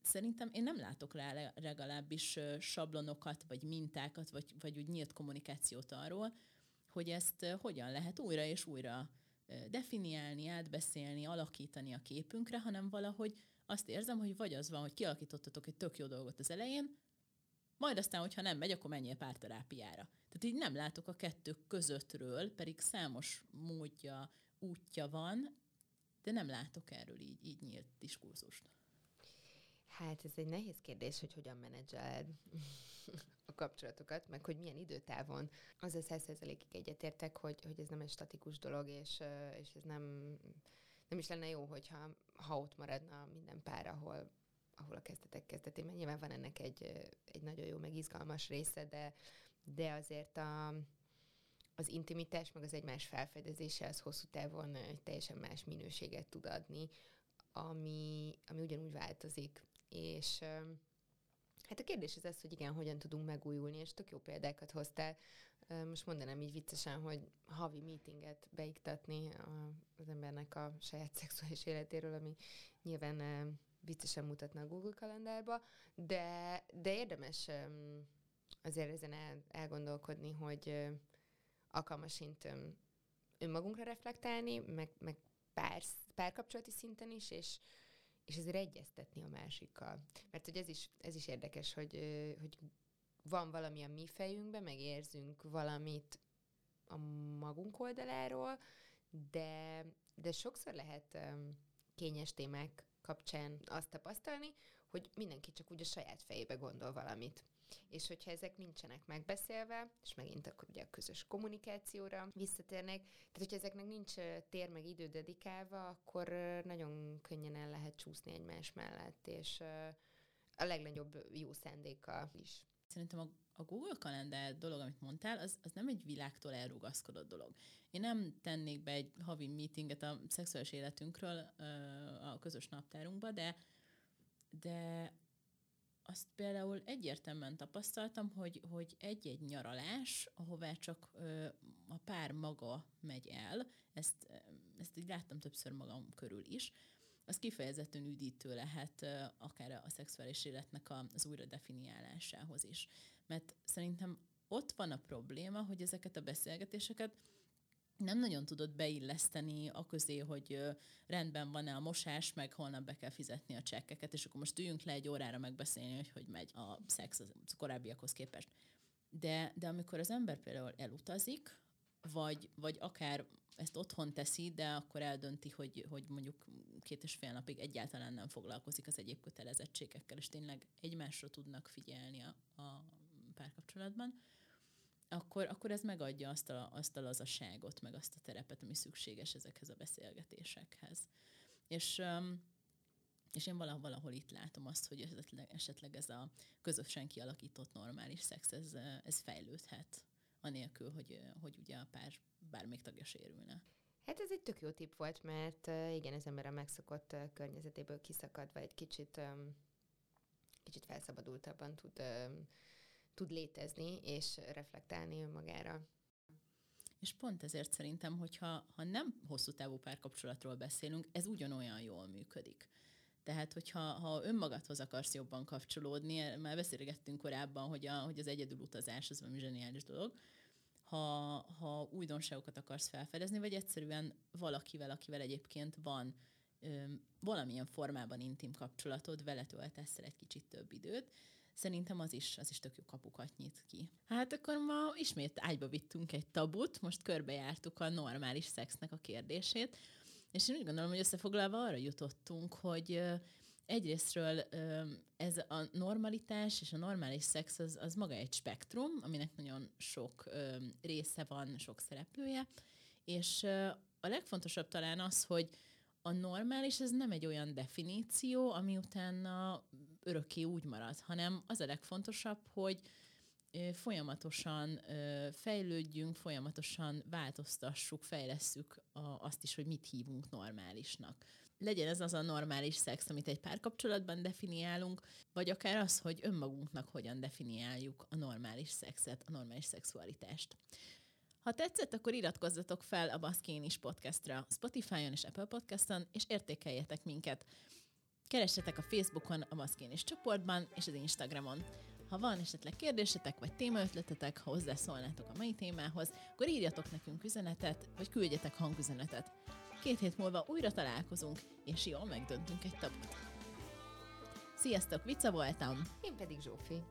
szerintem én nem látok rá legalábbis sablonokat, vagy mintákat, vagy, vagy úgy nyílt kommunikációt arról, hogy ezt hogyan lehet újra és újra definiálni, átbeszélni, alakítani a képünkre, hanem valahogy azt érzem, hogy vagy az van, hogy kialakítottatok egy tök jó dolgot az elején, majd aztán, hogyha nem megy, akkor menjél párterápiára. Tehát így nem látok a kettő közöttről, pedig számos módja, útja van, de nem látok erről így, így nyílt diskurzust. Hát ez egy nehéz kérdés, hogy hogyan menedzseled a kapcsolatokat, meg hogy milyen időtávon. Az a százszerzelékig egyetértek, hogy, hogy ez nem egy statikus dolog, és, és ez nem, nem is lenne jó, hogyha ha ott maradna minden pár, ahol ahol a kezdetek kezdetén, mert nyilván van ennek egy, egy nagyon jó, meg izgalmas része, de, de azért a, az intimitás, meg az egymás felfedezése az hosszú távon egy teljesen más minőséget tud adni, ami, ami ugyanúgy változik. És hát a kérdés az az, hogy igen, hogyan tudunk megújulni, és tök jó példákat hoztál. Most mondanám így viccesen, hogy havi meetinget beiktatni az embernek a saját szexuális életéről, ami nyilván viccesen mutatna a Google kalendárba, de, de érdemes azért ezen el, elgondolkodni, hogy alkalmasint önmagunkra reflektálni, meg, meg pár, párkapcsolati szinten is, és, és azért egyeztetni a másikkal. Mert hogy ez is, ez is érdekes, hogy, hogy van valami a mi fejünkben, meg érzünk valamit a magunk oldaláról, de, de sokszor lehet kényes témák kapcsán azt tapasztalni, hogy mindenki csak úgy a saját fejébe gondol valamit. És hogyha ezek nincsenek megbeszélve, és megint akkor ugye a közös kommunikációra visszatérnek, tehát hogyha ezeknek nincs tér meg idő dedikálva, akkor nagyon könnyen el lehet csúszni egymás mellett, és a legnagyobb jó szándéka is. Szerintem a a Google kalendár dolog, amit mondtál, az, az nem egy világtól elrugaszkodott dolog. Én nem tennék be egy havi meetinget a szexuális életünkről a közös naptárunkba, de, de azt például egyértelműen tapasztaltam, hogy, hogy egy-egy nyaralás, ahová csak ö, a pár maga megy el, ezt, ezt így láttam többször magam körül is, az kifejezetten üdítő lehet ö, akár a szexuális életnek az újra definiálásához is mert szerintem ott van a probléma, hogy ezeket a beszélgetéseket nem nagyon tudod beilleszteni a közé, hogy rendben van-e a mosás, meg holnap be kell fizetni a csekkeket, és akkor most üljünk le egy órára megbeszélni, hogy hogy megy a szex az korábbiakhoz képest. De, de amikor az ember például elutazik, vagy, vagy akár ezt otthon teszi, de akkor eldönti, hogy, hogy mondjuk két és fél napig egyáltalán nem foglalkozik az egyéb kötelezettségekkel, és tényleg egymásra tudnak figyelni a, a párkapcsolatban, akkor, akkor ez megadja azt a, azt a lazaságot, meg azt a terepet, ami szükséges ezekhez a beszélgetésekhez. És, és én valahol, valahol itt látom azt, hogy esetleg, esetleg ez a közösen kialakított normális szex, ez, ez fejlődhet, anélkül, hogy, hogy ugye a pár bármelyik tagja sérülne. Hát ez egy tök jó tipp volt, mert igen, az ember a megszokott környezetéből kiszakadva egy kicsit, kicsit felszabadultabban tud tud létezni és reflektálni önmagára. És pont ezért szerintem, hogyha ha nem hosszú távú párkapcsolatról beszélünk, ez ugyanolyan jól működik. Tehát, hogyha ha önmagadhoz akarsz jobban kapcsolódni, már beszélgettünk korábban, hogy, a, hogy az egyedül utazás az valami zseniális dolog, ha, ha újdonságokat akarsz felfedezni, vagy egyszerűen valakivel, akivel egyébként van ö, valamilyen formában intim kapcsolatod, vele töltesz egy kicsit több időt, szerintem az is, az is tök jó kapukat nyit ki. Hát akkor ma ismét ágyba vittünk egy tabut, most körbejártuk a normális szexnek a kérdését, és én úgy gondolom, hogy összefoglalva arra jutottunk, hogy egyrésztről ez a normalitás és a normális szex az, az maga egy spektrum, aminek nagyon sok része van, sok szereplője, és a legfontosabb talán az, hogy a normális ez nem egy olyan definíció, ami utána örökké úgy marad, hanem az a legfontosabb, hogy folyamatosan fejlődjünk, folyamatosan változtassuk, fejlesszük azt is, hogy mit hívunk normálisnak. Legyen ez az a normális szex, amit egy párkapcsolatban definiálunk, vagy akár az, hogy önmagunknak hogyan definiáljuk a normális szexet, a normális szexualitást. Ha tetszett, akkor iratkozzatok fel a Baszkén is podcastra Spotify-on és Apple Podcaston, és értékeljetek minket. Keressetek a Facebookon, a Baszkén is csoportban, és az Instagramon. Ha van esetleg kérdésetek vagy témaötletetek, ha hozzászólnátok a mai témához, akkor írjatok nekünk üzenetet, vagy küldjetek hangüzenetet. Két hét múlva újra találkozunk, és jól megdöntünk egy tabut. Sziasztok, Vica voltam! Én pedig Zsófi.